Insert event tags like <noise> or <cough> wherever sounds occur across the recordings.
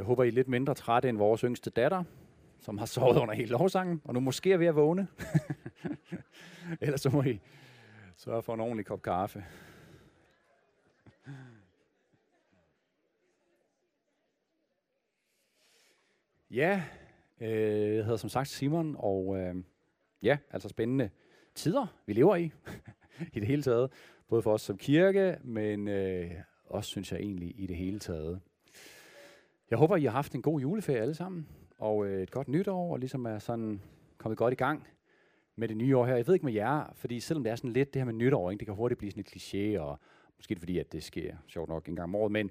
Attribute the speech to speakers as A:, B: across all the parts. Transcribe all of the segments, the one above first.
A: Jeg håber, I er lidt mindre trætte end vores yngste datter, som har sovet under hele lovsangen, og nu måske er ved at vågne. <laughs> Ellers så må I sørge for en ordentlig kop kaffe. Ja, øh, jeg hedder som sagt Simon, og øh, ja, altså spændende tider, vi lever i, <laughs> i det hele taget. Både for os som kirke, men øh, også, synes jeg egentlig, i det hele taget. Jeg håber, I har haft en god juleferie alle sammen, og øh, et godt nytår, og ligesom er sådan kommet godt i gang med det nye år her. Jeg ved ikke med jer, fordi selvom det er sådan lidt det her med nytår, ikke, det kan hurtigt blive sådan et kliché, og måske det fordi, at det sker sjovt nok en gang om året, men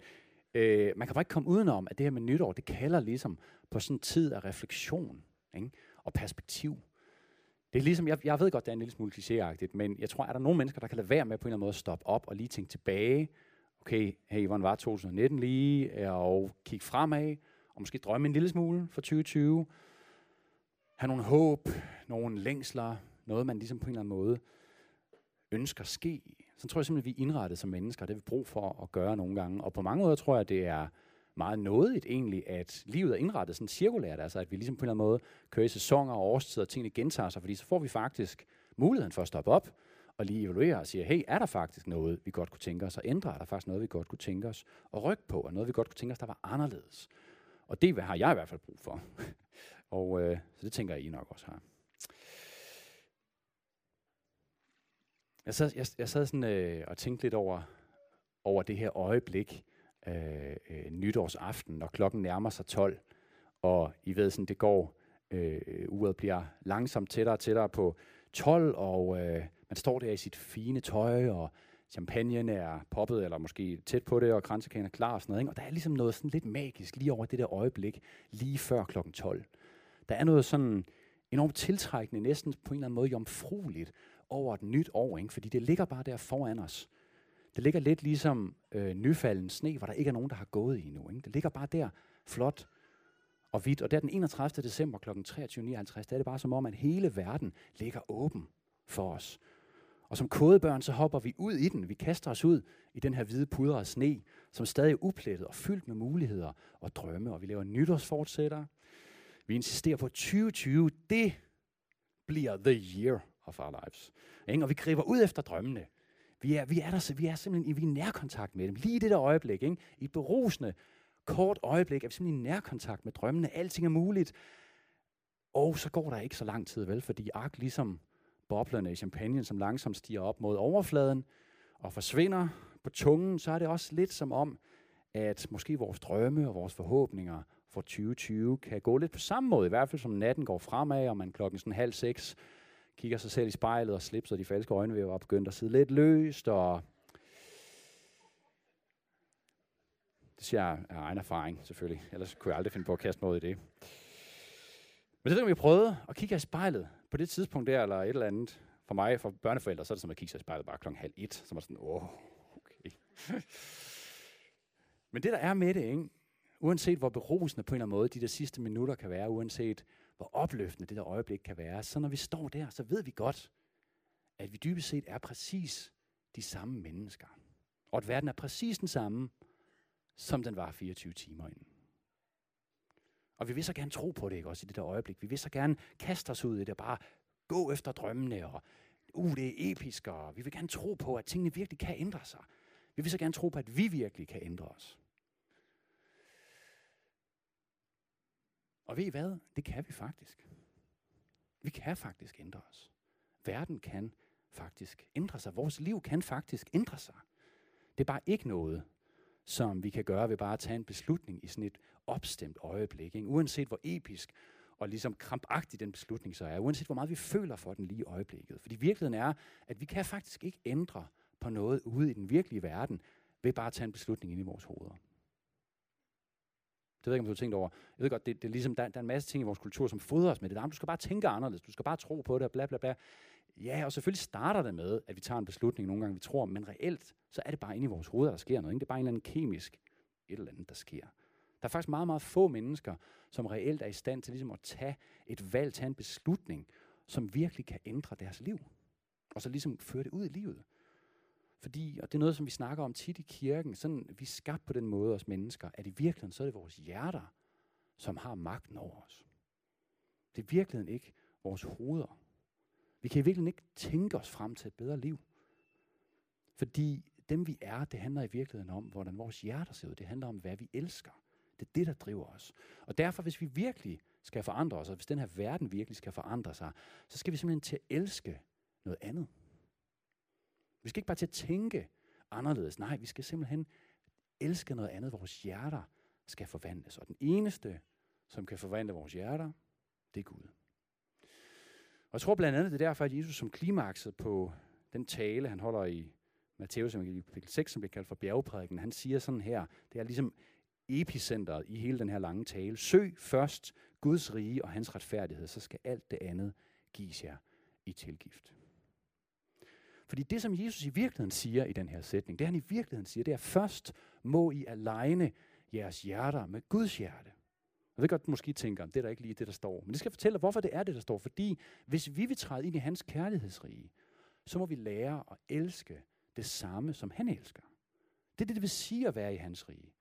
A: øh, man kan bare ikke komme udenom, at det her med nytår, det kalder ligesom på sådan en tid af refleksion ikke? og perspektiv. Det er ligesom, jeg, jeg ved godt, det er en lille smule klichéagtigt, men jeg tror, at der er nogle mennesker, der kan lade være med på en eller anden måde at stoppe op og lige tænke tilbage. Okay, hey, hvordan var 2019 lige? Og kigge fremad, og måske drømme en lille smule for 2020. Have nogle håb, nogle længsler, noget man ligesom på en eller anden måde ønsker ske. Så tror jeg simpelthen, at vi er indrettet som mennesker, det har vi brug for at gøre nogle gange. Og på mange måder tror jeg, at det er meget nådigt egentlig, at livet er indrettet sådan cirkulært, altså at vi ligesom på en eller anden måde kører i sæsoner og årstider, og tingene gentager sig, fordi så får vi faktisk muligheden for at stoppe op og lige evaluere og siger, hey, er der faktisk noget, vi godt kunne tænke os at ændre? Er der faktisk noget, vi godt kunne tænke os at rykke på? Er noget, vi godt kunne tænke os, der var anderledes? Og det har jeg i hvert fald brug for. <laughs> og øh, så det tænker jeg, I nok også har. Jeg sad, jeg, jeg sad sådan øh, og tænkte lidt over, over det her øjeblik, øh, øh, nytårsaften, når klokken nærmer sig 12, og I ved sådan, det går, øh, uret bliver langsomt tættere og tættere på 12, og øh, man står der i sit fine tøj, og champagnen er poppet, eller måske tæt på det, og kransekagen er klar og sådan noget. Ikke? Og der er ligesom noget sådan lidt magisk lige over det der øjeblik, lige før klokken 12. Der er noget sådan enormt tiltrækkende, næsten på en eller anden måde jomfrueligt over et nyt år, ikke? fordi det ligger bare der foran os. Det ligger lidt ligesom øh, nyfalden sne, hvor der ikke er nogen, der har gået i endnu. Ikke? Det ligger bare der, flot og hvidt. Og der den 31. december kl. 23.59, der er det bare som om, at hele verden ligger åben for os. Og som kodebørn, så hopper vi ud i den. Vi kaster os ud i den her hvide pudrede sne, som stadig er uplettet og fyldt med muligheder og drømme. Og vi laver nytårsfortsætter. Vi insisterer på 2020. Det bliver the year of our lives. Ikke? Og vi griber ud efter drømmene. Vi er, vi er, der, vi er simpelthen vi er i nærkontakt med dem. Lige i det der øjeblik, ikke? i et berusende, kort øjeblik, er vi simpelthen i nærkontakt med drømmene. Alting er muligt. Og så går der ikke så lang tid, vel? Fordi Ark ligesom boblerne i champagne, som langsomt stiger op mod overfladen og forsvinder på tungen, så er det også lidt som om, at måske vores drømme og vores forhåbninger for 2020 kan gå lidt på samme måde, i hvert fald som natten går fremad, og man klokken sådan halv seks kigger sig selv i spejlet og slipser de falske øjenvæver og begynder at sidde lidt løst. Og det siger jeg af egen erfaring, selvfølgelig. Ellers kunne jeg aldrig finde på at kaste mig i det. Men det er vi prøvede at kigge i spejlet på det tidspunkt der, eller et eller andet. For mig, for børneforældre, så er det som at kigge sig i spejlet bare klokken halv et. Så man sådan, åh, okay. <laughs> Men det der er med det, ikke? uanset hvor berusende på en eller anden måde de der sidste minutter kan være, uanset hvor opløftende det der øjeblik kan være, så når vi står der, så ved vi godt, at vi dybest set er præcis de samme mennesker. Og at verden er præcis den samme, som den var 24 timer inden. Og vi vil så gerne tro på det, ikke også, i det der øjeblik. Vi vil så gerne kaste os ud i det, bare gå efter drømmene, og uh, det er episk, og vi vil gerne tro på, at tingene virkelig kan ændre sig. Vi vil så gerne tro på, at vi virkelig kan ændre os. Og ved I hvad? Det kan vi faktisk. Vi kan faktisk ændre os. Verden kan faktisk ændre sig. Vores liv kan faktisk ændre sig. Det er bare ikke noget, som vi kan gøre ved bare at tage en beslutning i sådan et opstemt øjeblik. Ikke? Uanset hvor episk og ligesom krampagtig den beslutning så er. Uanset hvor meget vi føler for den lige i øjeblikket. Fordi virkeligheden er, at vi kan faktisk ikke ændre på noget ude i den virkelige verden ved bare at tage en beslutning ind i vores hoveder. Det ved jeg ikke, om du har tænkt over. Jeg ved godt, det, det er ligesom, der, der er en masse ting i vores kultur, som fodrer os med det. Der, du skal bare tænke anderledes. Du skal bare tro på det, og bla bla bla. Ja, og selvfølgelig starter det med, at vi tager en beslutning nogle gange, vi tror, men reelt, så er det bare inde i vores hoveder, der sker noget. Ikke? Det er bare en eller anden kemisk et eller andet, der sker. Der er faktisk meget, meget få mennesker, som reelt er i stand til ligesom at tage et valg, tage en beslutning, som virkelig kan ændre deres liv. Og så ligesom føre det ud i livet. Fordi, og det er noget, som vi snakker om tit i kirken, sådan, vi er skabt på den måde, os mennesker, at i virkeligheden, så er det vores hjerter, som har magten over os. Det er virkelig ikke vores hoveder. Vi kan i virkeligheden ikke tænke os frem til et bedre liv. Fordi dem vi er, det handler i virkeligheden om, hvordan vores hjerter ser ud. Det handler om, hvad vi elsker. Det er det, der driver os. Og derfor, hvis vi virkelig skal forandre os, og hvis den her verden virkelig skal forandre sig, så skal vi simpelthen til at elske noget andet. Vi skal ikke bare til at tænke anderledes. Nej, vi skal simpelthen elske noget andet. Vores hjerter skal forvandles. Og den eneste, som kan forvandle vores hjerter, det er Gud. Og jeg tror blandt andet, det er derfor, at Jesus som klimakset på den tale, han holder i Matthæus i kapitel 6, som bliver kaldt for bjergprædiken, han siger sådan her, det er ligesom epicentret i hele den her lange tale. Søg først Guds rige og hans retfærdighed, så skal alt det andet gives jer i tilgift. Fordi det, som Jesus i virkeligheden siger i den her sætning, det han i virkeligheden siger, det er først må I alene jeres hjerter med Guds hjerte. Jeg ved godt, du måske tænker, det er da ikke lige det, der står. Men det skal fortælle hvorfor det er det, der står. Fordi hvis vi vil træde ind i hans kærlighedsrige, så må vi lære at elske det samme, som han elsker. Det er det, det vil sige at være i hans rige.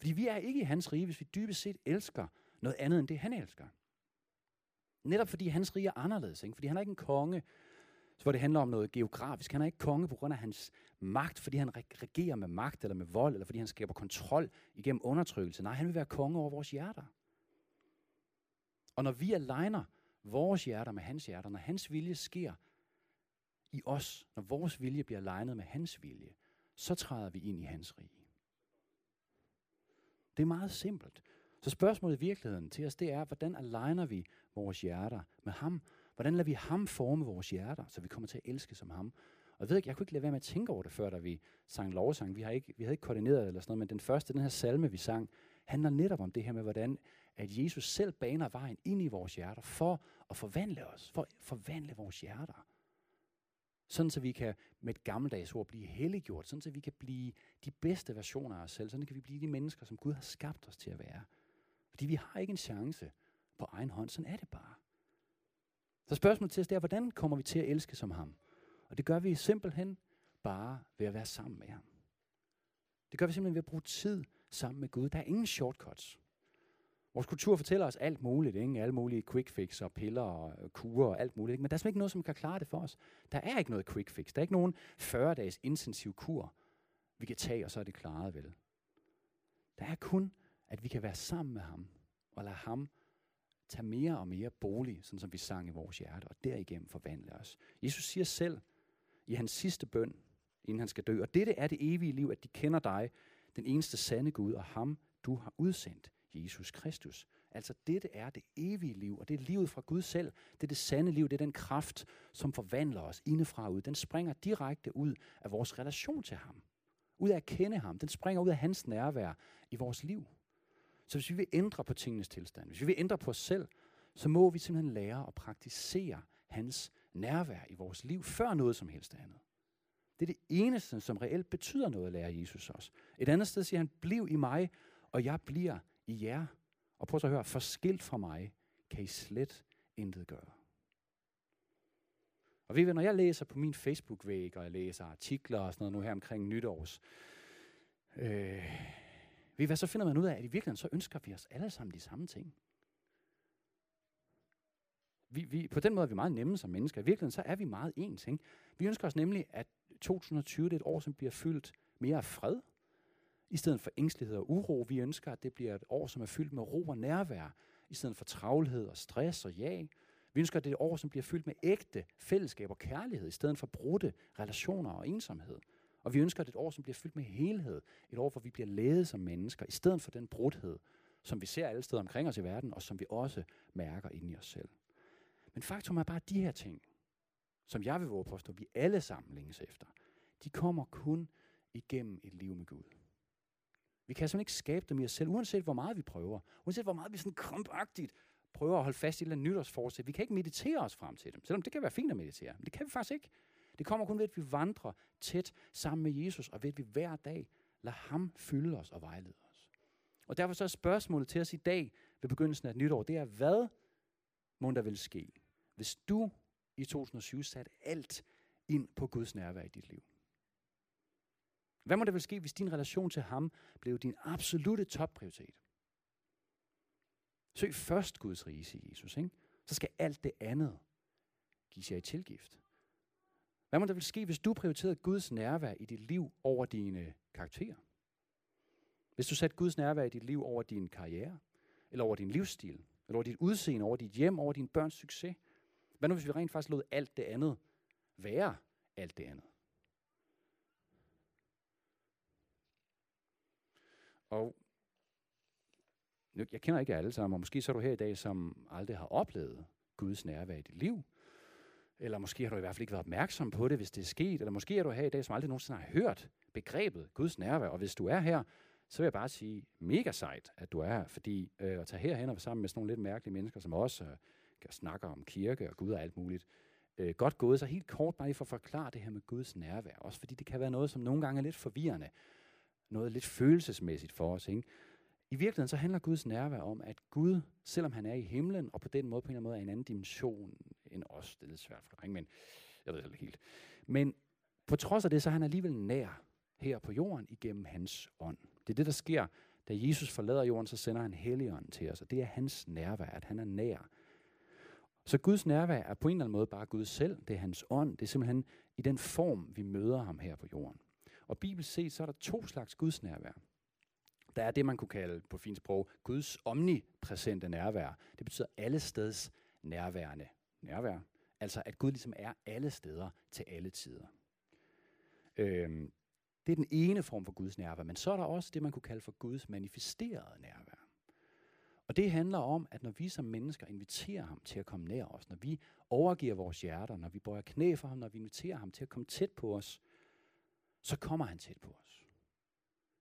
A: Fordi vi er ikke i hans rige, hvis vi dybest set elsker noget andet end det, han elsker. Netop fordi hans rige er anderledes. Ikke? Fordi han er ikke en konge, hvor det handler om noget geografisk. Han er ikke konge på grund af hans magt, fordi han regerer med magt eller med vold, eller fordi han skaber kontrol igennem undertrykkelse. Nej, han vil være konge over vores hjerter. Og når vi aligner vores hjerter med hans hjerter, når hans vilje sker i os, når vores vilje bliver alignet med hans vilje, så træder vi ind i hans rige. Det er meget simpelt. Så spørgsmålet i virkeligheden til os, det er, hvordan aligner vi vores hjerter med ham? Hvordan lader vi ham forme vores hjerter, så vi kommer til at elske som ham? Og jeg ved ikke, jeg kunne ikke lade være med at tænke over det før, da vi sang lovsang. Vi, har ikke, vi havde ikke koordineret eller sådan noget, men den første, den her salme, vi sang, handler netop om det her med, hvordan at Jesus selv baner vejen ind i vores hjerter for at forvandle os, for at forvandle vores hjerter. Sådan så vi kan med et gammeldags ord blive helliggjort, sådan så vi kan blive de bedste versioner af os selv, sådan kan vi blive de mennesker, som Gud har skabt os til at være. Fordi vi har ikke en chance på egen hånd, sådan er det bare. Så spørgsmålet til os er, hvordan kommer vi til at elske som ham? Og det gør vi simpelthen bare ved at være sammen med ham. Det gør vi simpelthen ved at bruge tid sammen med Gud. Der er ingen shortcuts. Vores kultur fortæller os alt muligt, ikke? alle mulige quick fix og piller og øh, kurer og alt muligt. Ikke? Men der er simpelthen ikke noget, som kan klare det for os. Der er ikke noget quick fix. Der er ikke nogen 40-dages intensiv kur, vi kan tage, og så er det klaret vel. Der er kun, at vi kan være sammen med ham, og lade ham tage mere og mere bolig, sådan som vi sang i vores hjerte, og derigennem forvandle os. Jesus siger selv i hans sidste bøn, inden han skal dø, og dette er det evige liv, at de kender dig, den eneste sande Gud, og ham, du har udsendt, Jesus Kristus. Altså dette er det evige liv, og det er livet fra Gud selv. Det er det sande liv, det er den kraft, som forvandler os indefra ud. Den springer direkte ud af vores relation til ham. Ud af at kende ham. Den springer ud af hans nærvær i vores liv. Så hvis vi vil ændre på tingenes tilstand, hvis vi vil ændre på os selv, så må vi simpelthen lære at praktisere hans nærvær i vores liv, før noget som helst andet. Det er det eneste, som reelt betyder noget, lærer Jesus os. Et andet sted siger han, bliv i mig, og jeg bliver i jer. Og prøv så at høre, forskilt fra mig, kan I slet intet gøre. Og ved I, når jeg læser på min Facebook-væg, og jeg læser artikler og sådan noget nu her omkring nytårs, øh, ved I hvad, så finder man ud af, at i virkeligheden så ønsker vi os alle sammen de samme ting. Vi, vi, på den måde er vi meget nemme som mennesker. I virkeligheden så er vi meget ens. Ikke? Vi ønsker os nemlig, at 2020 det er et år, som bliver fyldt mere af fred, i stedet for ængstelighed og uro. Vi ønsker, at det bliver et år, som er fyldt med ro og nærvær, i stedet for travlhed og stress og jag. Vi ønsker, at det er et år, som bliver fyldt med ægte fællesskab og kærlighed, i stedet for brudte relationer og ensomhed. Og vi ønsker, at det er et år, som bliver fyldt med helhed. Et år, hvor vi bliver ledet som mennesker, i stedet for den brudhed, som vi ser alle steder omkring os i verden, og som vi også mærker inde i os selv. Men faktum er bare, at de her ting, som jeg vil våge på at vi alle sammen længes efter, de kommer kun igennem et liv med Gud. Vi kan simpelthen ikke skabe dem i os selv, uanset hvor meget vi prøver. Uanset hvor meget vi sådan krampagtigt prøver at holde fast i et nytårsforsæt. Vi kan ikke meditere os frem til dem, selvom det kan være fint at meditere. Men det kan vi faktisk ikke. Det kommer kun ved, at vi vandrer tæt sammen med Jesus, og ved, at vi hver dag lader ham fylde os og vejlede os. Og derfor så er spørgsmålet til os i dag, ved begyndelsen af et nytår, det er, hvad må der vil ske, hvis du i 2007 satte alt ind på Guds nærvær i dit liv? Hvad må der vil ske, hvis din relation til ham blev din absolute topprioritet? Søg først Guds rige, siger Jesus. Ikke? Så skal alt det andet give jer i tilgift. Hvad må der vil ske, hvis du prioriterede Guds nærvær i dit liv over dine karakterer? Hvis du satte Guds nærvær i dit liv over din karriere, eller over din livsstil, eller over dit udseende, over dit hjem, over din børns succes? Hvad nu, hvis vi rent faktisk lod alt det andet være alt det andet? Og jeg kender ikke alle sammen, og måske så er du her i dag, som aldrig har oplevet Guds nærvær i dit liv. Eller måske har du i hvert fald ikke været opmærksom på det, hvis det er sket. Eller måske er du her i dag, som aldrig nogensinde har hørt begrebet Guds nærvær. Og hvis du er her, så vil jeg bare sige, mega sejt, at du er her. Fordi øh, at tage herhen og være sammen med sådan nogle lidt mærkelige mennesker, som også øh, snakker om kirke og Gud og alt muligt. Øh, godt gået, så helt kort bare lige for at forklare det her med Guds nærvær. Også fordi det kan være noget, som nogle gange er lidt forvirrende. Noget lidt følelsesmæssigt for os. Ikke? I virkeligheden så handler Guds nærvær om, at Gud, selvom han er i himlen, og på den måde på en eller anden måde er en anden dimension end os, det er lidt svært for dig, men jeg ved det helt. Men på trods af det, så er han alligevel nær her på jorden igennem hans ånd. Det er det, der sker, da Jesus forlader jorden, så sender han Helligånden til os, og det er hans nærvær, at han er nær. Så Guds nærvær er på en eller anden måde bare Gud selv, det er hans ånd, det er simpelthen i den form, vi møder ham her på jorden. Og bibelsk set, så er der to slags Guds nærvær. Der er det, man kunne kalde på fint sprog, Guds omnipræsente nærvær. Det betyder alle steds nærværende nærvær. Altså at Gud ligesom er alle steder til alle tider. Øhm, det er den ene form for Guds nærvær, men så er der også det, man kunne kalde for Guds manifesterede nærvær. Og det handler om, at når vi som mennesker inviterer ham til at komme nær os, når vi overgiver vores hjerter, når vi bøjer knæ for ham, når vi inviterer ham til at komme tæt på os, så kommer han tæt på os.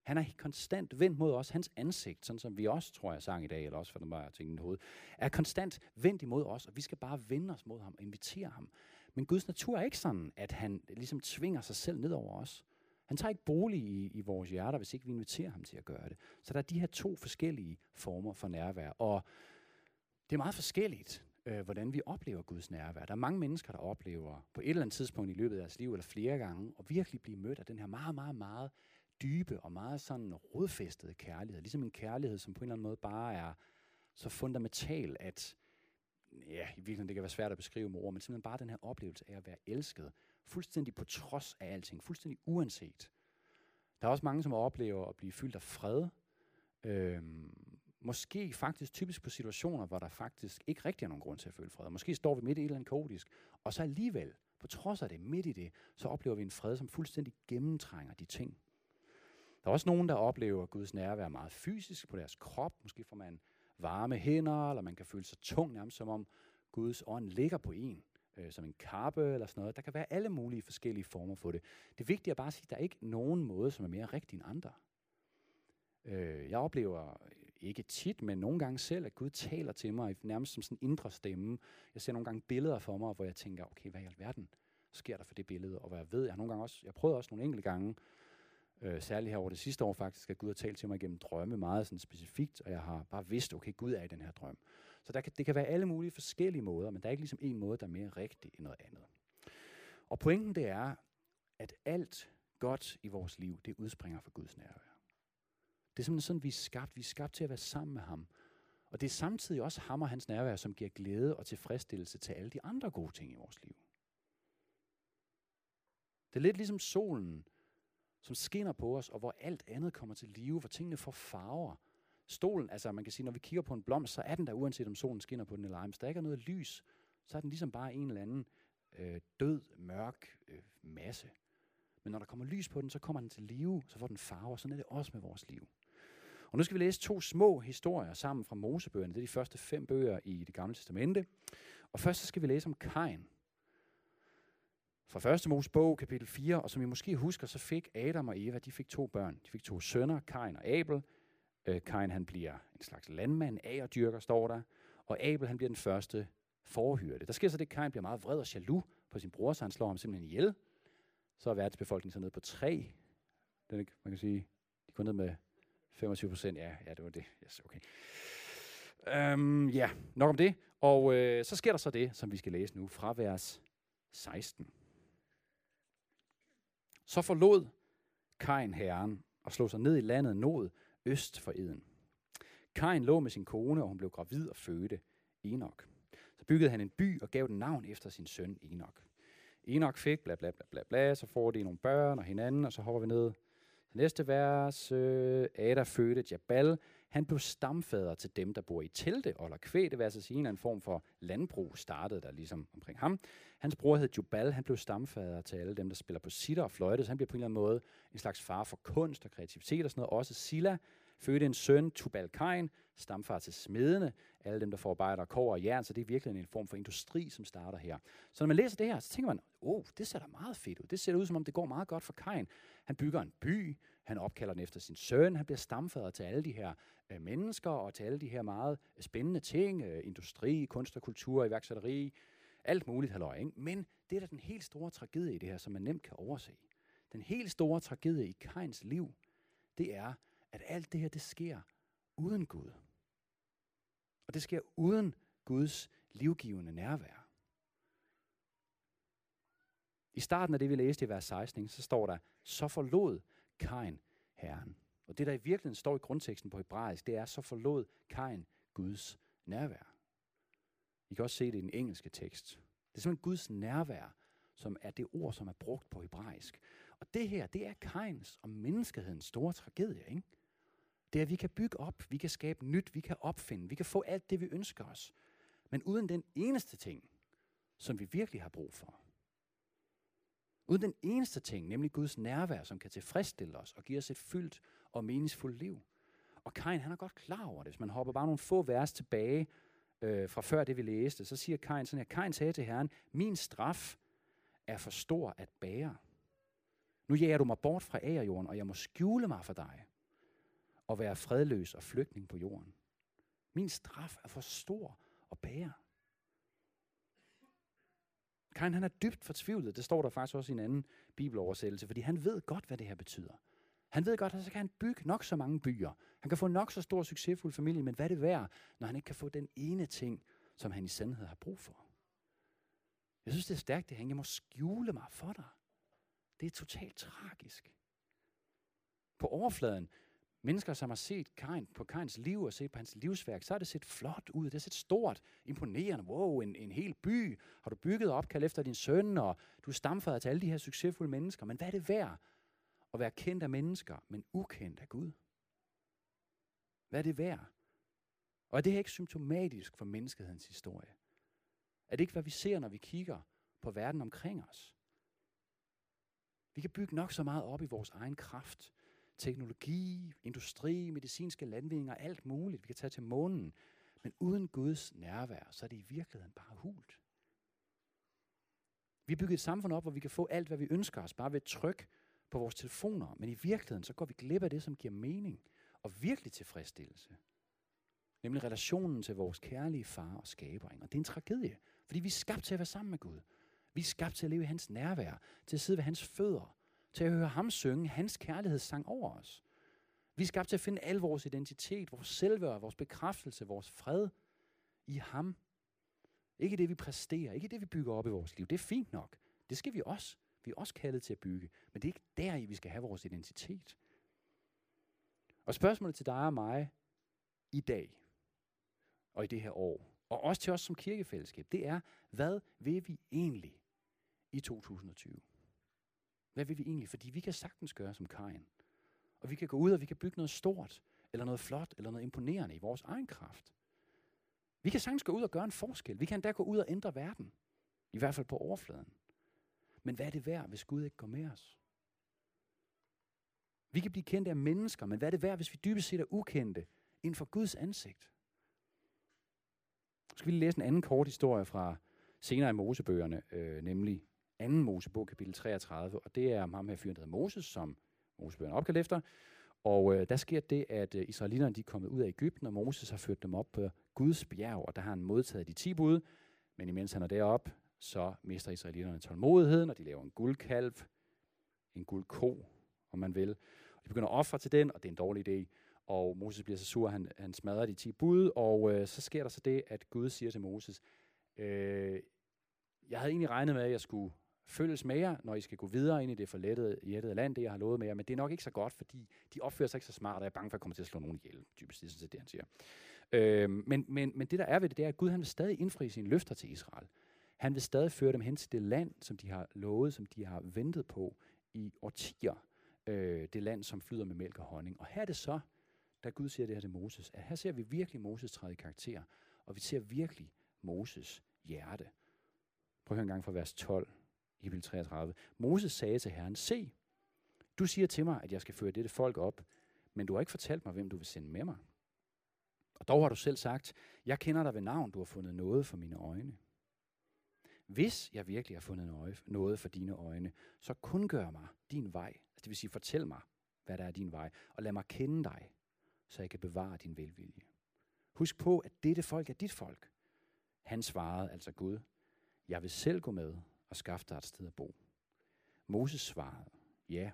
A: Han er konstant vendt mod os. Hans ansigt, sådan som vi også, tror jeg, sang i dag, eller også for den bare ting i hoved, er konstant vendt imod os, og vi skal bare vende os mod ham og invitere ham. Men Guds natur er ikke sådan, at han ligesom tvinger sig selv ned over os. Han tager ikke bolig i, i vores hjerter, hvis ikke vi inviterer ham til at gøre det. Så der er de her to forskellige former for nærvær. Og det er meget forskelligt, øh, hvordan vi oplever Guds nærvær. Der er mange mennesker, der oplever på et eller andet tidspunkt i løbet af deres liv, eller flere gange, at virkelig blive mødt af den her meget, meget, meget dybe og meget sådan rodfæstede kærlighed. Ligesom en kærlighed, som på en eller anden måde bare er så fundamental, at ja, i virkeligheden det kan være svært at beskrive med ord, men simpelthen bare den her oplevelse af at være elsket, fuldstændig på trods af alting, fuldstændig uanset. Der er også mange, som oplever at blive fyldt af fred, øhm, måske faktisk typisk på situationer, hvor der faktisk ikke rigtig er nogen grund til at føle fred. Måske står vi midt i et eller andet kaotisk, og så alligevel, på trods af det, midt i det, så oplever vi en fred, som fuldstændig gennemtrænger de ting. Der er også nogen, der oplever Guds nærvær meget fysisk på deres krop. Måske får man varme hænder, eller man kan føle sig tung, nærmest som om Guds ånd ligger på en øh, som en kappe eller sådan noget. Der kan være alle mulige forskellige former for det. Det vigtige er bare at sige, at der er ikke nogen måde, som er mere rigtig end andre. Øh, jeg oplever ikke tit, men nogle gange selv, at Gud taler til mig nærmest som sådan en indre stemme. Jeg ser nogle gange billeder for mig, hvor jeg tænker, okay, hvad i alverden sker der for det billede? Og hvad jeg ved, jeg har nogle gange også, jeg prøvede også nogle enkelte gange, øh, særligt her over det sidste år faktisk, at Gud har talt til mig gennem drømme meget sådan specifikt, og jeg har bare vidst, okay, Gud er i den her drøm. Så der kan, det kan være alle mulige forskellige måder, men der er ikke ligesom en måde, der er mere rigtig end noget andet. Og pointen det er, at alt godt i vores liv, det udspringer fra Guds nærvær. Det er simpelthen sådan, vi er skabt. Vi er skabt til at være sammen med ham. Og det er samtidig også ham og hans nærvær, som giver glæde og tilfredsstillelse til alle de andre gode ting i vores liv. Det er lidt ligesom solen, som skinner på os, og hvor alt andet kommer til live, hvor tingene får farver. Stolen, altså man kan sige, når vi kigger på en blomst, så er den der, uanset om solen skinner på den eller ej. Hvis der ikke er noget lys, så er den ligesom bare en eller anden øh, død, mørk øh, masse. Men når der kommer lys på den, så kommer den til live, så får den farver. Sådan er det også med vores liv. Og nu skal vi læse to små historier sammen fra Mosebøgerne. Det er de første fem bøger i det gamle testamente. Og først så skal vi læse om Kain fra første Mosebog, kapitel 4, og som I måske husker, så fik Adam og Eva, de fik to børn. De fik to sønner, Kain og Abel. Øh, Kain han bliver en slags landmand, agerdyrker står der, og Abel han bliver den første forhyrte. Der sker så det, at Kain bliver meget vred og jaloux på sin bror, så han slår ham simpelthen ihjel. Så er verdensbefolkningen så nede på tre. Den, man kan sige, de går ned med 25 procent. Ja, ja, det var det. Yes, okay. Øhm, ja, nok om det. Og øh, så sker der så det, som vi skal læse nu, fra vers 16. Så forlod Kain herren og slog sig ned i landet Nod øst for Eden. Kain lå med sin kone, og hun blev gravid og fødte Enok. Så byggede han en by og gav den navn efter sin søn Enok. Enok fik bla bla bla bla bla, så får de nogle børn og hinanden, og så hopper vi ned. Næste vers, øh, Ada fødte Jabal. Han blev stamfader til dem, der bor i telte og kvæg. Det vil altså sige, en form for landbrug startede der ligesom omkring ham. Hans bror hed Jubal. Han blev stamfader til alle dem, der spiller på sitter og fløjte. Så han bliver på en eller anden måde en slags far for kunst og kreativitet og sådan noget. Også Silla fødte en søn, Tubal Kain, stamfar til smedene, alle dem, der forarbejder kår og jern, så det er virkelig en form for industri, som starter her. Så når man læser det her, så tænker man, åh, oh, det ser da meget fedt ud. Det ser ud, som om det går meget godt for Kain. Han bygger en by, han opkalder den efter sin søn, han bliver stamfader til alle de her øh, mennesker, og til alle de her meget øh, spændende ting, øh, industri, kunst og kultur, iværksætteri, alt muligt halløj. Ikke? Men det er da den helt store tragedie i det her, som man nemt kan overse. Den helt store tragedie i Kains liv, det er, at alt det her, det sker uden Gud. Og det sker uden Guds livgivende nærvær. I starten af det, vi læste i vers 16, så står der, så forlod Kain Herren. Og det, der i virkeligheden står i grundteksten på hebraisk, det er, så forlod Kain Guds nærvær. I kan også se det i den engelske tekst. Det er simpelthen Guds nærvær, som er det ord, som er brugt på hebraisk. Og det her, det er Kains og menneskehedens store tragedie, ikke? Det er, at vi kan bygge op, vi kan skabe nyt, vi kan opfinde, vi kan få alt det, vi ønsker os. Men uden den eneste ting, som vi virkelig har brug for. Uden den eneste ting, nemlig Guds nærvær, som kan tilfredsstille os og give os et fyldt og meningsfuldt liv. Og Kain, han er godt klar over det. Hvis man hopper bare nogle få vers tilbage øh, fra før det, vi læste, så siger Kain sådan her, Kain sagde til Herren, min straf er for stor at bære. Nu jager du mig bort fra ægerjorden, og jeg må skjule mig for dig og være fredløs og flygtning på jorden. Min straf er for stor at bære. Kain han er dybt fortvivlet. Det står der faktisk også i en anden bibeloversættelse, fordi han ved godt, hvad det her betyder. Han ved godt, at så kan han bygge nok så mange byer. Han kan få nok så stor succesfuld familie, men hvad er det værd, når han ikke kan få den ene ting, som han i sandhed har brug for? Jeg synes, det er stærkt, det her. Jeg må skjule mig for dig. Det er totalt tragisk. På overfladen, mennesker, som har set Kain, på Kains liv og set på hans livsværk, så har det set flot ud. Det har set stort, imponerende. Wow, en, en hel by har du bygget opkald efter din søn, og du er stamfader til alle de her succesfulde mennesker. Men hvad er det værd at være kendt af mennesker, men ukendt af Gud? Hvad er det værd? Og er det her ikke symptomatisk for menneskehedens historie? Er det ikke, hvad vi ser, når vi kigger på verden omkring os? Vi kan bygge nok så meget op i vores egen kraft, teknologi, industri, medicinske landvindinger, alt muligt. Vi kan tage til månen. Men uden Guds nærvær, så er det i virkeligheden bare hult. Vi bygger et samfund op, hvor vi kan få alt, hvad vi ønsker os, bare ved et tryk på vores telefoner. Men i virkeligheden, så går vi glip af det, som giver mening og virkelig tilfredsstillelse. Nemlig relationen til vores kærlige far og skaber. Og det er en tragedie, fordi vi er skabt til at være sammen med Gud. Vi er skabt til at leve i hans nærvær, til at sidde ved hans fødder, til at høre ham synge hans kærlighedssang over os. Vi er skabt til at finde al vores identitet, vores selvværd, vores bekræftelse, vores fred i ham. Ikke det, vi præsterer, ikke det, vi bygger op i vores liv. Det er fint nok. Det skal vi også. Vi er også kaldet til at bygge. Men det er ikke der i, vi skal have vores identitet. Og spørgsmålet til dig og mig i dag, og i det her år, og også til os som kirkefællesskab, det er, hvad vil vi egentlig i 2020? Hvad vil vi egentlig? Fordi vi kan sagtens gøre som Kain. Og vi kan gå ud, og vi kan bygge noget stort, eller noget flot, eller noget imponerende i vores egen kraft. Vi kan sagtens gå ud og gøre en forskel. Vi kan endda gå ud og ændre verden. I hvert fald på overfladen. Men hvad er det værd, hvis Gud ikke går med os? Vi kan blive kendte af mennesker, men hvad er det værd, hvis vi dybest set er ukendte inden for Guds ansigt? Så skal vi læse en anden kort historie fra senere i Mosebøgerne, øh, nemlig anden Mosebog, kapitel 33, og det er om ham her fyren, der hedder Moses, som Mosebøgerne opkaldt efter. Og øh, der sker det, at øh, israelitterne de er kommet ud af Ægypten, og Moses har ført dem op på Guds bjerg, og der har han modtaget de ti bud. Men imens han er deroppe, så mister israelitterne tålmodigheden, og de laver en guldkalv, en guldko, om man vil. Og de begynder at ofre til den, og det er en dårlig idé. Og Moses bliver så sur, at han, han smadrer de ti bud, og øh, så sker der så det, at Gud siger til Moses, øh, jeg havde egentlig regnet med, at jeg skulle følges med jer, når I skal gå videre ind i det forlettede jættede land, det jeg har lovet med jer, men det er nok ikke så godt, fordi de opfører sig ikke så smart, og jeg er bange for at komme til at slå nogen ihjel, typisk det er sådan det, han siger. Øh, men, men, men det der er ved det, det er, at Gud han vil stadig indfri sine løfter til Israel. Han vil stadig føre dem hen til det land, som de har lovet, som de har ventet på i årtier. Øh, det land, som flyder med mælk og honning. Og her er det så, da Gud siger det her til Moses, at her ser vi virkelig Moses træde i karakter, og vi ser virkelig Moses hjerte. Prøv at høre en gang fra vers 12 kapitel 33. Moses sagde til Herren, se, du siger til mig, at jeg skal føre dette folk op, men du har ikke fortalt mig, hvem du vil sende med mig. Og dog har du selv sagt, jeg kender dig ved navn, du har fundet noget for mine øjne. Hvis jeg virkelig har fundet noget for dine øjne, så kun gør mig din vej. Altså det vil sige, fortæl mig, hvad der er din vej, og lad mig kende dig, så jeg kan bevare din velvilje. Husk på, at dette folk er dit folk. Han svarede, altså Gud, jeg vil selv gå med og skaffe dig et sted at bo. Moses svarede, ja,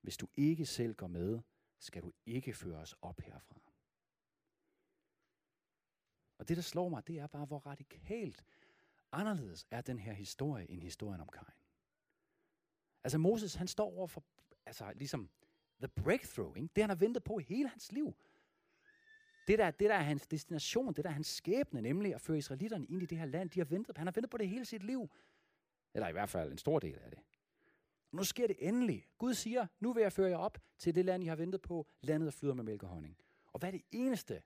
A: hvis du ikke selv går med, skal du ikke føre os op herfra. Og det, der slår mig, det er bare, hvor radikalt anderledes er den her historie end historien om Kain. Altså Moses, han står over for, altså ligesom, the breakthrough, ikke? det han har ventet på hele hans liv. Det der, det der er hans destination, det der er hans skæbne, nemlig at føre israelitterne ind i det her land, de har ventet på. Han har ventet på det hele sit liv. Eller i hvert fald en stor del af det. Nu sker det endelig. Gud siger, nu vil jeg føre jer op til det land, I har ventet på, landet der flyder med mælk og honning. Og hvad er det eneste,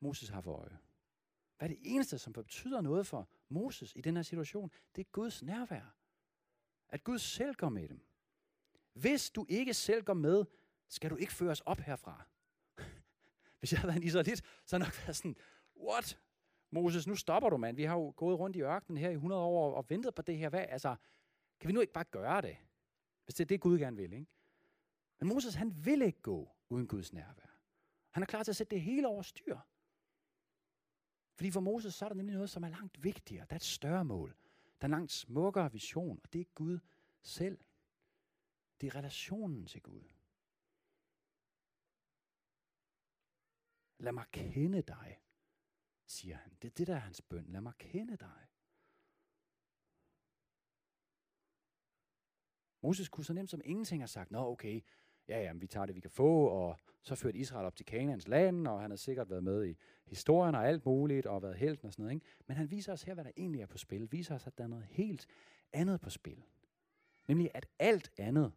A: Moses har for øje? Hvad er det eneste, som betyder noget for Moses i den her situation? Det er Guds nærvær. At Gud selv går med dem. Hvis du ikke selv går med, skal du ikke føres op herfra. <laughs> Hvis jeg havde været en israelit, så havde jeg nok været sådan, what? Moses, nu stopper du, mand. Vi har jo gået rundt i ørkenen her i 100 år og ventet på det her. Hvad? Altså, kan vi nu ikke bare gøre det? Hvis det er det, Gud gerne vil, ikke? Men Moses, han vil ikke gå uden Guds nærvær. Han er klar til at sætte det hele over styr. Fordi for Moses, så er der nemlig noget, som er langt vigtigere. Der er et større mål. Der er en langt smukkere vision, og det er Gud selv. Det er relationen til Gud. Lad mig kende dig, siger han. Det er det, der er hans bøn. Lad mig kende dig. Moses kunne så nemt som ingenting have sagt, nå okay, ja, ja, vi tager det, vi kan få, og så førte Israel op til Kanaans land, og han har sikkert været med i historien og alt muligt, og været helten og sådan noget. Ikke? Men han viser os her, hvad der egentlig er på spil. Viser os, at der er noget helt andet på spil. Nemlig, at alt andet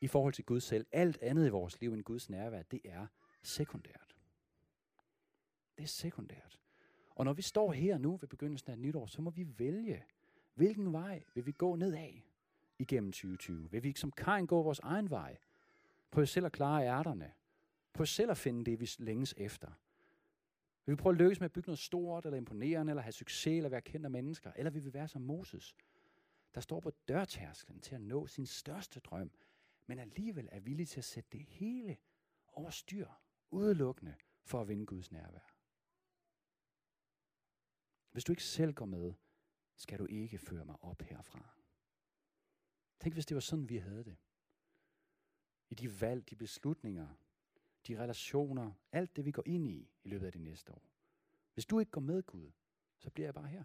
A: i forhold til Gud selv, alt andet i vores liv end Guds nærvær, det er sekundært. Det er sekundært. Og når vi står her nu ved begyndelsen af nytår, så må vi vælge, hvilken vej vil vi gå nedad igennem 2020? Vil vi som Kain gå vores egen vej? Prøv selv at klare ærterne. Prøv selv at finde det, vi længes efter. Vil vi prøve at lykkes med at bygge noget stort, eller imponerende, eller have succes, eller være kendt af mennesker? Eller vil vi være som Moses, der står på dørtærsklen til at nå sin største drøm, men alligevel er villig til at sætte det hele over styr, udelukkende for at vinde Guds nærvær? Hvis du ikke selv går med, skal du ikke føre mig op herfra. Tænk, hvis det var sådan, vi havde det. I de valg, de beslutninger, de relationer, alt det, vi går ind i i løbet af det næste år. Hvis du ikke går med Gud, så bliver jeg bare her.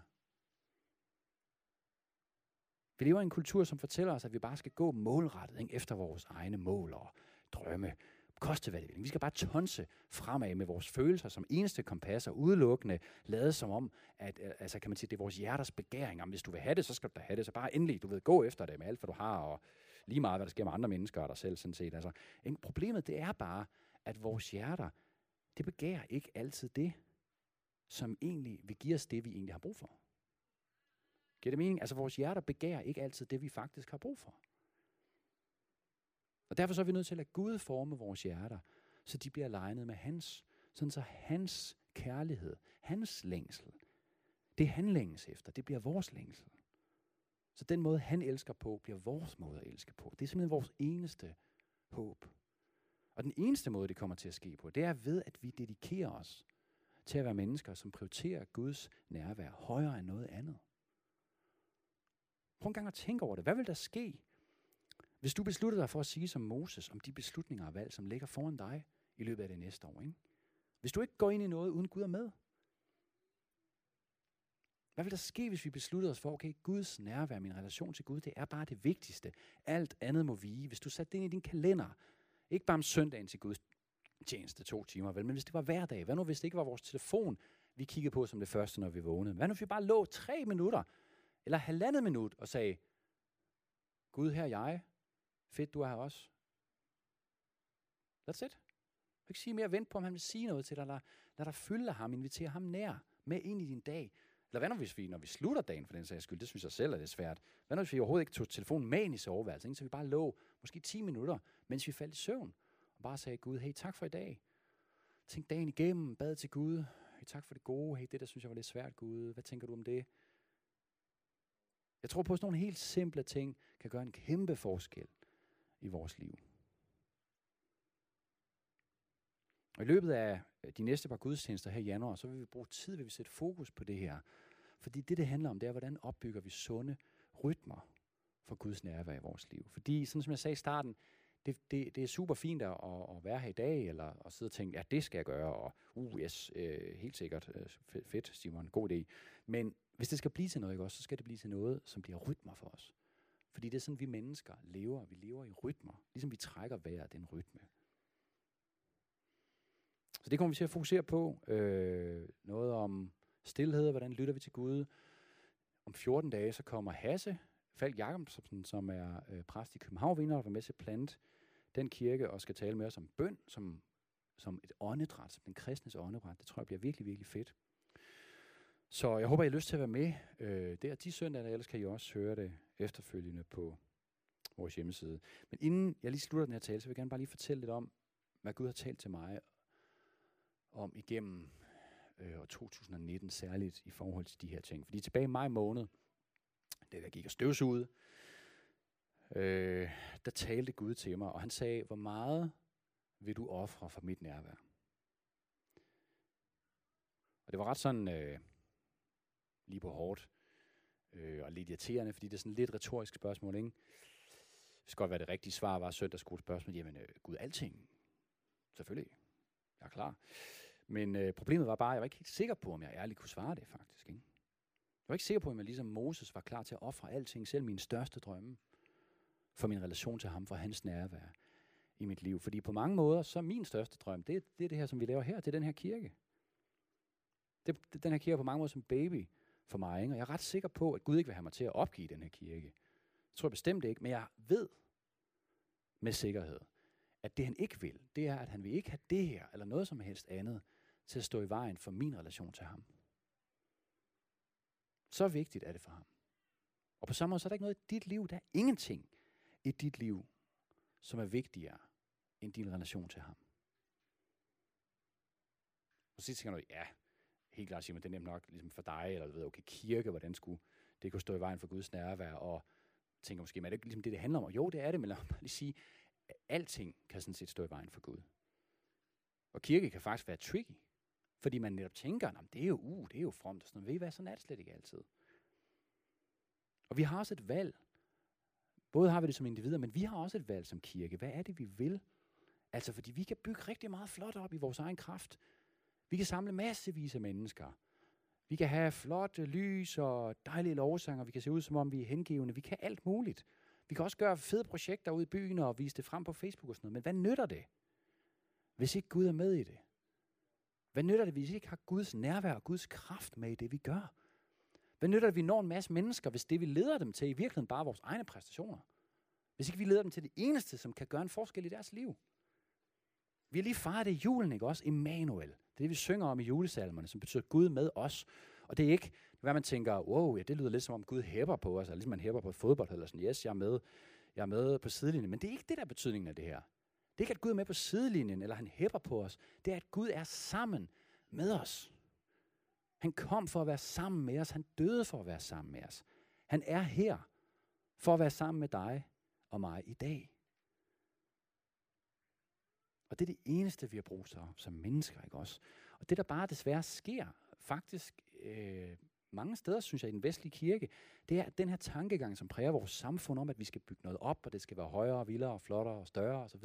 A: Vi lever i en kultur, som fortæller os, at vi bare skal gå målrettet ikke, efter vores egne mål og drømme koste hvad det vil. Vi skal bare tonse fremad med vores følelser som eneste kompas og udelukkende lade som om, at øh, altså, kan man sige, det er vores hjerters begæring. Om hvis du vil have det, så skal du da have det. Så bare endelig, du ved, gå efter det med alt, hvad du har, og lige meget, hvad der sker med andre mennesker og dig selv, sådan set. Altså, ikke? problemet, det er bare, at vores hjerter, det begærer ikke altid det, som egentlig vil give os det, vi egentlig har brug for. Giver det mening? Altså, vores hjerter begærer ikke altid det, vi faktisk har brug for. Og derfor så er vi nødt til at lade Gud forme vores hjerter, så de bliver legnet med hans, sådan så hans kærlighed, hans længsel, det han længes efter, det bliver vores længsel. Så den måde, han elsker på, bliver vores måde at elske på. Det er simpelthen vores eneste håb. Og den eneste måde, det kommer til at ske på, det er ved, at vi dedikerer os til at være mennesker, som prioriterer Guds nærvær højere end noget andet. Prøv en gang at tænke over det. Hvad vil der ske, hvis du beslutter dig for at sige som Moses om de beslutninger og valg, som ligger foran dig i løbet af det næste år. Ikke? Hvis du ikke går ind i noget, uden Gud er med. Hvad vil der ske, hvis vi besluttede os for, okay, Guds nærvær, min relation til Gud, det er bare det vigtigste. Alt andet må vige. Hvis du satte det ind i din kalender, ikke bare om søndagen til Guds tjeneste to timer, vel, men hvis det var hver dag, hvad nu hvis det ikke var vores telefon, vi kiggede på som det første, når vi vågnede? Hvad nu hvis vi bare lå tre minutter, eller halvandet minut, og sagde, Gud, her er jeg. Fedt, du er her også. That's it. Du kan ikke sige mere. Vent på, om han vil sige noget til dig. Lad, lad dig fylde ham. Invitere ham nær med ind i din dag. Eller hvad nu, hvis vi, når vi slutter dagen for den sags skyld, det synes jeg selv er det svært. Hvad nu, hvis vi overhovedet ikke tog telefonen med ind i soveværelset, så vi bare lå måske 10 minutter, mens vi faldt i søvn, og bare sagde, Gud, hey, tak for i dag. Tænk dagen igennem, bad til Gud. Hey, tak for det gode. Hey, det der synes jeg var lidt svært, Gud. Hvad tænker du om det? Jeg tror på, at sådan nogle helt simple ting kan gøre en kæmpe forskel i vores liv. Og i løbet af øh, de næste par gudstjenester her i januar, så vil vi bruge tid, vil vi sætte fokus på det her. Fordi det, det handler om, det er, hvordan opbygger vi sunde rytmer for Guds nærvær i vores liv. Fordi, sådan som jeg sagde i starten, det, det, det er super fint at, at være her i dag, eller at sidde og tænke, ja, det skal jeg gøre, og uh, yes, øh, helt sikkert, øh, fedt, Simon, god idé. Men hvis det skal blive til noget, ikke også, så skal det blive til noget, som bliver rytmer for os. Fordi det er sådan, vi mennesker lever. Vi lever i rytmer. Ligesom vi trækker vejret, den rytme. Så det kommer vi til at fokusere på. Øh, noget om stillhed, hvordan lytter vi til Gud. Om 14 dage, så kommer Hasse Falk Jacobsen, som er øh, præst i København, vinder og var med til plant den kirke, og skal tale med os om bøn, som, som et åndedræt, som den kristnes åndedræt. Det tror jeg bliver virkelig, virkelig fedt. Så jeg håber, I har lyst til at være med øh, der de søndage, ellers kan I også høre det efterfølgende på vores hjemmeside. Men inden jeg lige slutter den her tale, så vil jeg gerne bare lige fortælle lidt om, hvad Gud har talt til mig om igennem øh, år 2019, særligt i forhold til de her ting. Fordi tilbage i maj måned, det der gik og støvsugede, øh, der talte Gud til mig, og han sagde, hvor meget vil du ofre for mit nærvær? Og det var ret sådan, øh, lige på hårdt, øh, og lidt irriterende, fordi det er sådan lidt retorisk spørgsmål, ikke? Det skal godt være, det rigtige svar var søndag skulle spørgsmål. Jamen, øh, Gud, alting. Selvfølgelig. Jeg er klar. Men øh, problemet var bare, at jeg var ikke helt sikker på, om jeg ærligt kunne svare det, faktisk. Ikke? Jeg var ikke sikker på, om jeg ligesom Moses var klar til at ofre alting, selv min største drømme, for min relation til ham, for hans nærvær i mit liv. Fordi på mange måder, så er min største drøm, det, det er det her, som vi laver her, det er den her kirke. Det, det, den her kirke på mange måder som baby for mig. Ikke? Og jeg er ret sikker på, at Gud ikke vil have mig til at opgive den her kirke. Det tror jeg bestemt ikke, men jeg ved med sikkerhed, at det han ikke vil, det er, at han vil ikke have det her, eller noget som helst andet, til at stå i vejen for min relation til ham. Så vigtigt er det for ham. Og på samme måde, så er der ikke noget i dit liv, der er ingenting i dit liv, som er vigtigere end din relation til ham. Og så tænker du, ja, helt klart Simon, det er nemt nok ligesom for dig, eller du ved, okay, kirke, hvordan skulle det kunne stå i vejen for Guds nærvær, og tænker måske, men er det ikke ligesom det, det handler om? Jo, det er det, men lad mig bare lige sige, at alting kan sådan set stå i vejen for Gud. Og kirke kan faktisk være tricky, fordi man netop tænker, at det er jo, uh, det er jo fromt og sådan noget. Ved I hvad, sådan er det slet ikke altid. Og vi har også et valg. Både har vi det som individer, men vi har også et valg som kirke. Hvad er det, vi vil? Altså, fordi vi kan bygge rigtig meget flot op i vores egen kraft. Vi kan samle massevis af mennesker. Vi kan have flotte lys og dejlige lovsanger. Vi kan se ud, som om vi er hengivende. Vi kan alt muligt. Vi kan også gøre fede projekter ude i byen og vise det frem på Facebook og sådan noget. Men hvad nytter det, hvis ikke Gud er med i det? Hvad nytter det, hvis vi ikke har Guds nærvær og Guds kraft med i det, vi gør? Hvad nytter det, at vi når en masse mennesker, hvis det, vi leder dem til, i virkeligheden bare er vores egne præstationer? Hvis ikke vi leder dem til det eneste, som kan gøre en forskel i deres liv? Vi har lige fejret det i julen, ikke også? Emmanuel. Det er det, vi synger om i julesalmerne, som betyder Gud med os. Og det er ikke, hvad man tænker, wow, ja, det lyder lidt som om Gud hæpper på os, eller ligesom man hæpper på fodbold, eller sådan, yes, jeg er med, jeg er med på sidelinjen. Men det er ikke det, der er betydningen af det her. Det er ikke, at Gud er med på sidelinjen, eller han hæpper på os. Det er, at Gud er sammen med os. Han kom for at være sammen med os. Han døde for at være sammen med os. Han er her for at være sammen med dig og mig i dag. Og det er det eneste, vi har brug for som mennesker, ikke også? Og det, der bare desværre sker, faktisk øh, mange steder, synes jeg, i den vestlige kirke, det er at den her tankegang, som præger vores samfund om, at vi skal bygge noget op, og det skal være højere, vildere, flottere og større osv.,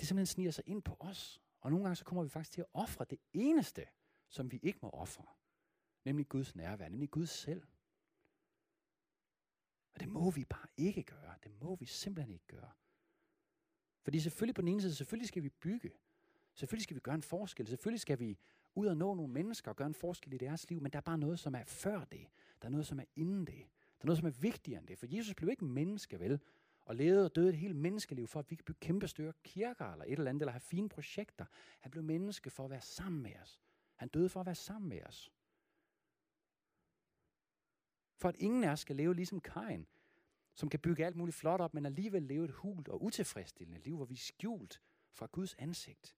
A: det simpelthen sniger sig ind på os. Og nogle gange så kommer vi faktisk til at ofre det eneste, som vi ikke må ofre. Nemlig Guds nærvær, nemlig Gud selv. Og det må vi bare ikke gøre. Det må vi simpelthen ikke gøre. Fordi selvfølgelig på den ene side, selvfølgelig skal vi bygge. Selvfølgelig skal vi gøre en forskel. Selvfølgelig skal vi ud og nå nogle mennesker og gøre en forskel i deres liv. Men der er bare noget, som er før det. Der er noget, som er inden det. Der er noget, som er vigtigere end det. For Jesus blev ikke menneske, vel? Og levede og døde et helt menneskeliv for, at vi kan bygge kæmpe større kirker eller et eller andet, eller have fine projekter. Han blev menneske for at være sammen med os. Han døde for at være sammen med os. For at ingen af os skal leve ligesom Kain, som kan bygge alt muligt flot op, men alligevel leve et hult og utilfredsstillende liv, hvor vi er skjult fra Guds ansigt.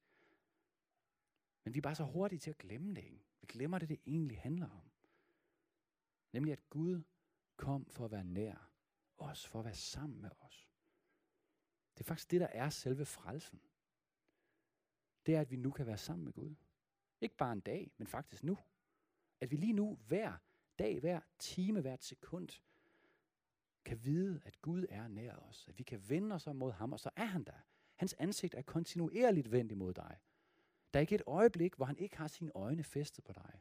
A: Men vi er bare så hurtige til at glemme det. Ikke? Vi glemmer det, det egentlig handler om. Nemlig at Gud kom for at være nær os, for at være sammen med os. Det er faktisk det, der er selve frelsen. Det er, at vi nu kan være sammen med Gud. Ikke bare en dag, men faktisk nu. At vi lige nu, hver dag, hver time, hvert sekund, kan vide, at Gud er nær os. At vi kan vende os mod ham, og så er han der. Hans ansigt er kontinuerligt vendt imod dig. Der er ikke et øjeblik, hvor han ikke har sine øjne festet på dig.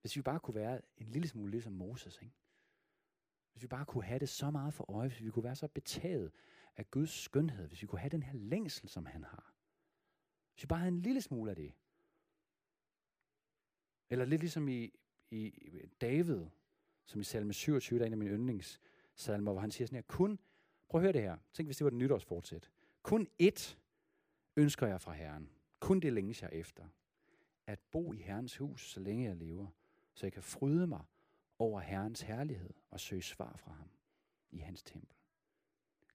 A: Hvis vi bare kunne være en lille smule ligesom Moses, ikke? Hvis vi bare kunne have det så meget for øje, hvis vi kunne være så betaget af Guds skønhed, hvis vi kunne have den her længsel, som han har. Hvis vi bare havde en lille smule af det. Eller lidt ligesom i, i David, som i salme 27, der er en af mine yndlingssalmer, hvor han siger sådan her, kun, prøv at høre det her, tænk hvis det var et nytårsfortsæt. Kun ét ønsker jeg fra Herren. Kun det længes jeg efter. At bo i Herrens hus, så længe jeg lever, så jeg kan fryde mig over Herrens herlighed og søge svar fra ham i hans tempel.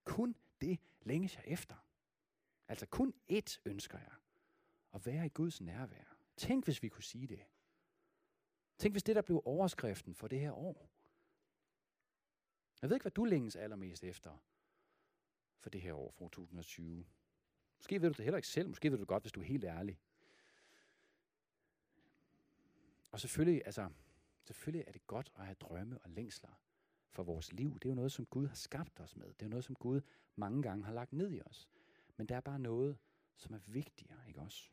A: Kun det længes jeg efter. Altså kun ét ønsker jeg. At være i Guds nærvær. Tænk, hvis vi kunne sige det. Tænk, hvis det der blev overskriften for det her år. Jeg ved ikke, hvad du længes allermest efter for det her år, for 2020. Måske ved du det heller ikke selv. Måske ved du det godt, hvis du er helt ærlig. Og selvfølgelig, altså, selvfølgelig er det godt at have drømme og længsler for vores liv. Det er jo noget, som Gud har skabt os med. Det er jo noget, som Gud mange gange har lagt ned i os. Men der er bare noget, som er vigtigere, ikke også?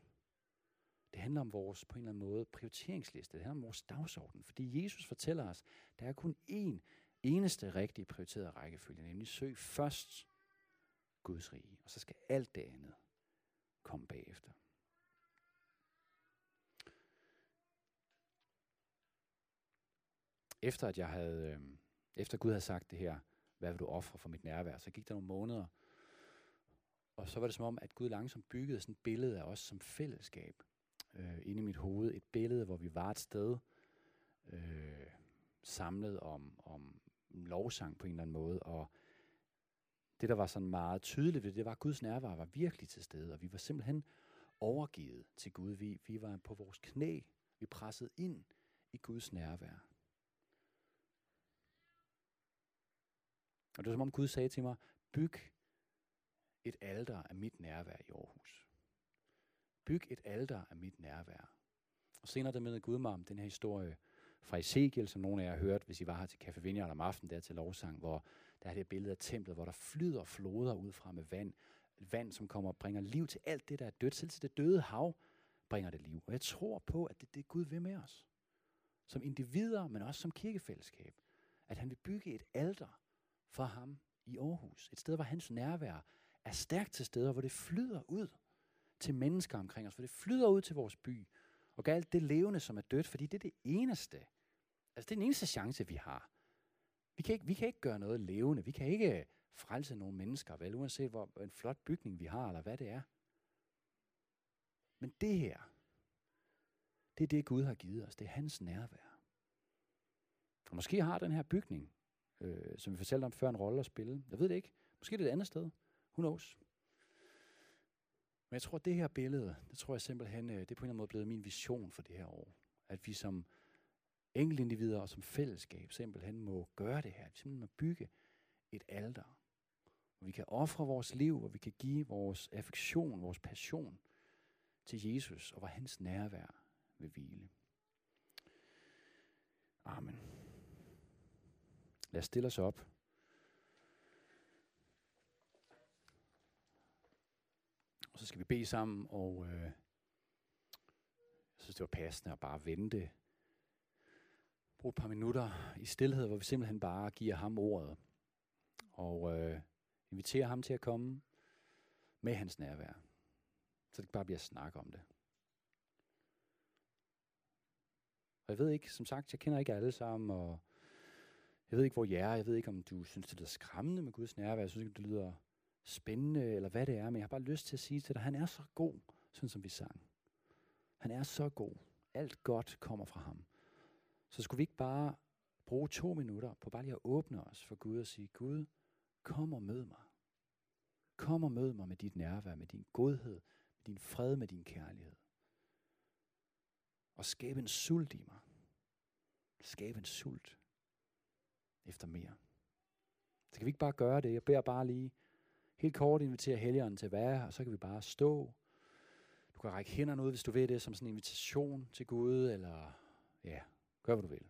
A: Det handler om vores, på en eller anden måde, prioriteringsliste. Det handler om vores dagsorden. Fordi Jesus fortæller os, der er kun én eneste rigtig prioriteret rækkefølge, nemlig søg først Guds rige, og så skal alt det andet komme bagefter. Efter at jeg havde, øh, efter Gud havde sagt det her, hvad vil du ofre for mit nærvær, så gik der nogle måneder, og så var det som om, at Gud langsomt byggede sådan et billede af os som fællesskab øh, inde i mit hoved. Et billede, hvor vi var et sted, øh, samlet om, om lovsang på en eller anden måde. Og det, der var sådan meget tydeligt ved det, var, at Guds nærvær var virkelig til stede, og vi var simpelthen overgivet til Gud. Vi, vi var på vores knæ. Vi pressede ind i Guds nærvær. Og det var som om Gud sagde til mig, byg et alter af mit nærvær i Aarhus. Byg et alter af mit nærvær. Og senere der med Gud mig om den her historie fra Ezekiel, som nogle af jer har hørt, hvis I var her til Café Vineyard om aftenen, der til lovsang, hvor der er det billede af templet, hvor der flyder floder ud fra med vand. Vand, som kommer og bringer liv til alt det, der er dødt. Selv til det døde hav bringer det liv. Og jeg tror på, at det, det er Gud ved med os. Som individer, men også som kirkefællesskab. At han vil bygge et alter for ham i Aarhus. Et sted, hvor hans nærvær er stærkt til steder, hvor det flyder ud til mennesker omkring os, for det flyder ud til vores by, og gør alt det levende, som er dødt, fordi det er det eneste. Altså det er den eneste chance, vi har. Vi kan ikke, vi kan ikke gøre noget levende. Vi kan ikke øh, frelse nogle mennesker, vel, uanset hvor en flot bygning vi har, eller hvad det er. Men det her, det er det, Gud har givet os. Det er hans nærvær. Og måske har den her bygning, øh, som vi fortalte om før, en rolle at spille. Jeg ved det ikke. Måske det er det et andet sted. Who knows? Men jeg tror, at det her billede, det tror jeg simpelthen, øh, det er på en eller anden måde blevet min vision for det her år. At vi som enkeltindivider og som fællesskab simpelthen må gøre det her. Vi simpelthen må bygge et alter. Hvor vi kan ofre vores liv, hvor vi kan give vores affektion, vores passion til Jesus, og hvor hans nærvær vil hvile. Amen. Lad os stille os op. så skal vi bede sammen, og øh, jeg synes, det var passende at bare vente. Brug et par minutter i stillhed, hvor vi simpelthen bare giver ham ordet. Og øh, inviterer ham til at komme med hans nærvær. Så det ikke bare bliver snak om det. Og jeg ved ikke, som sagt, jeg kender ikke alle sammen, og jeg ved ikke, hvor jeg er. Jeg ved ikke, om du synes, det lyder skræmmende med Guds nærvær. Jeg synes ikke, det lyder spændende, eller hvad det er. Men jeg har bare lyst til at sige til dig, han er så god, sådan som vi sang. Han er så god. Alt godt kommer fra ham. Så skulle vi ikke bare bruge to minutter på bare lige at åbne os for Gud og sige, Gud, kom og mød mig. Kom og mød mig med dit nærvær, med din godhed, med din fred, med din kærlighed. Og skabe en sult i mig. Skabe en sult efter mere. Så kan vi ikke bare gøre det. Jeg beder bare lige helt kort invitere helgeren til at være og så kan vi bare stå. Du kan række hænderne ud, hvis du vil det, som sådan en invitation til Gud, eller ja, gør hvad du vil.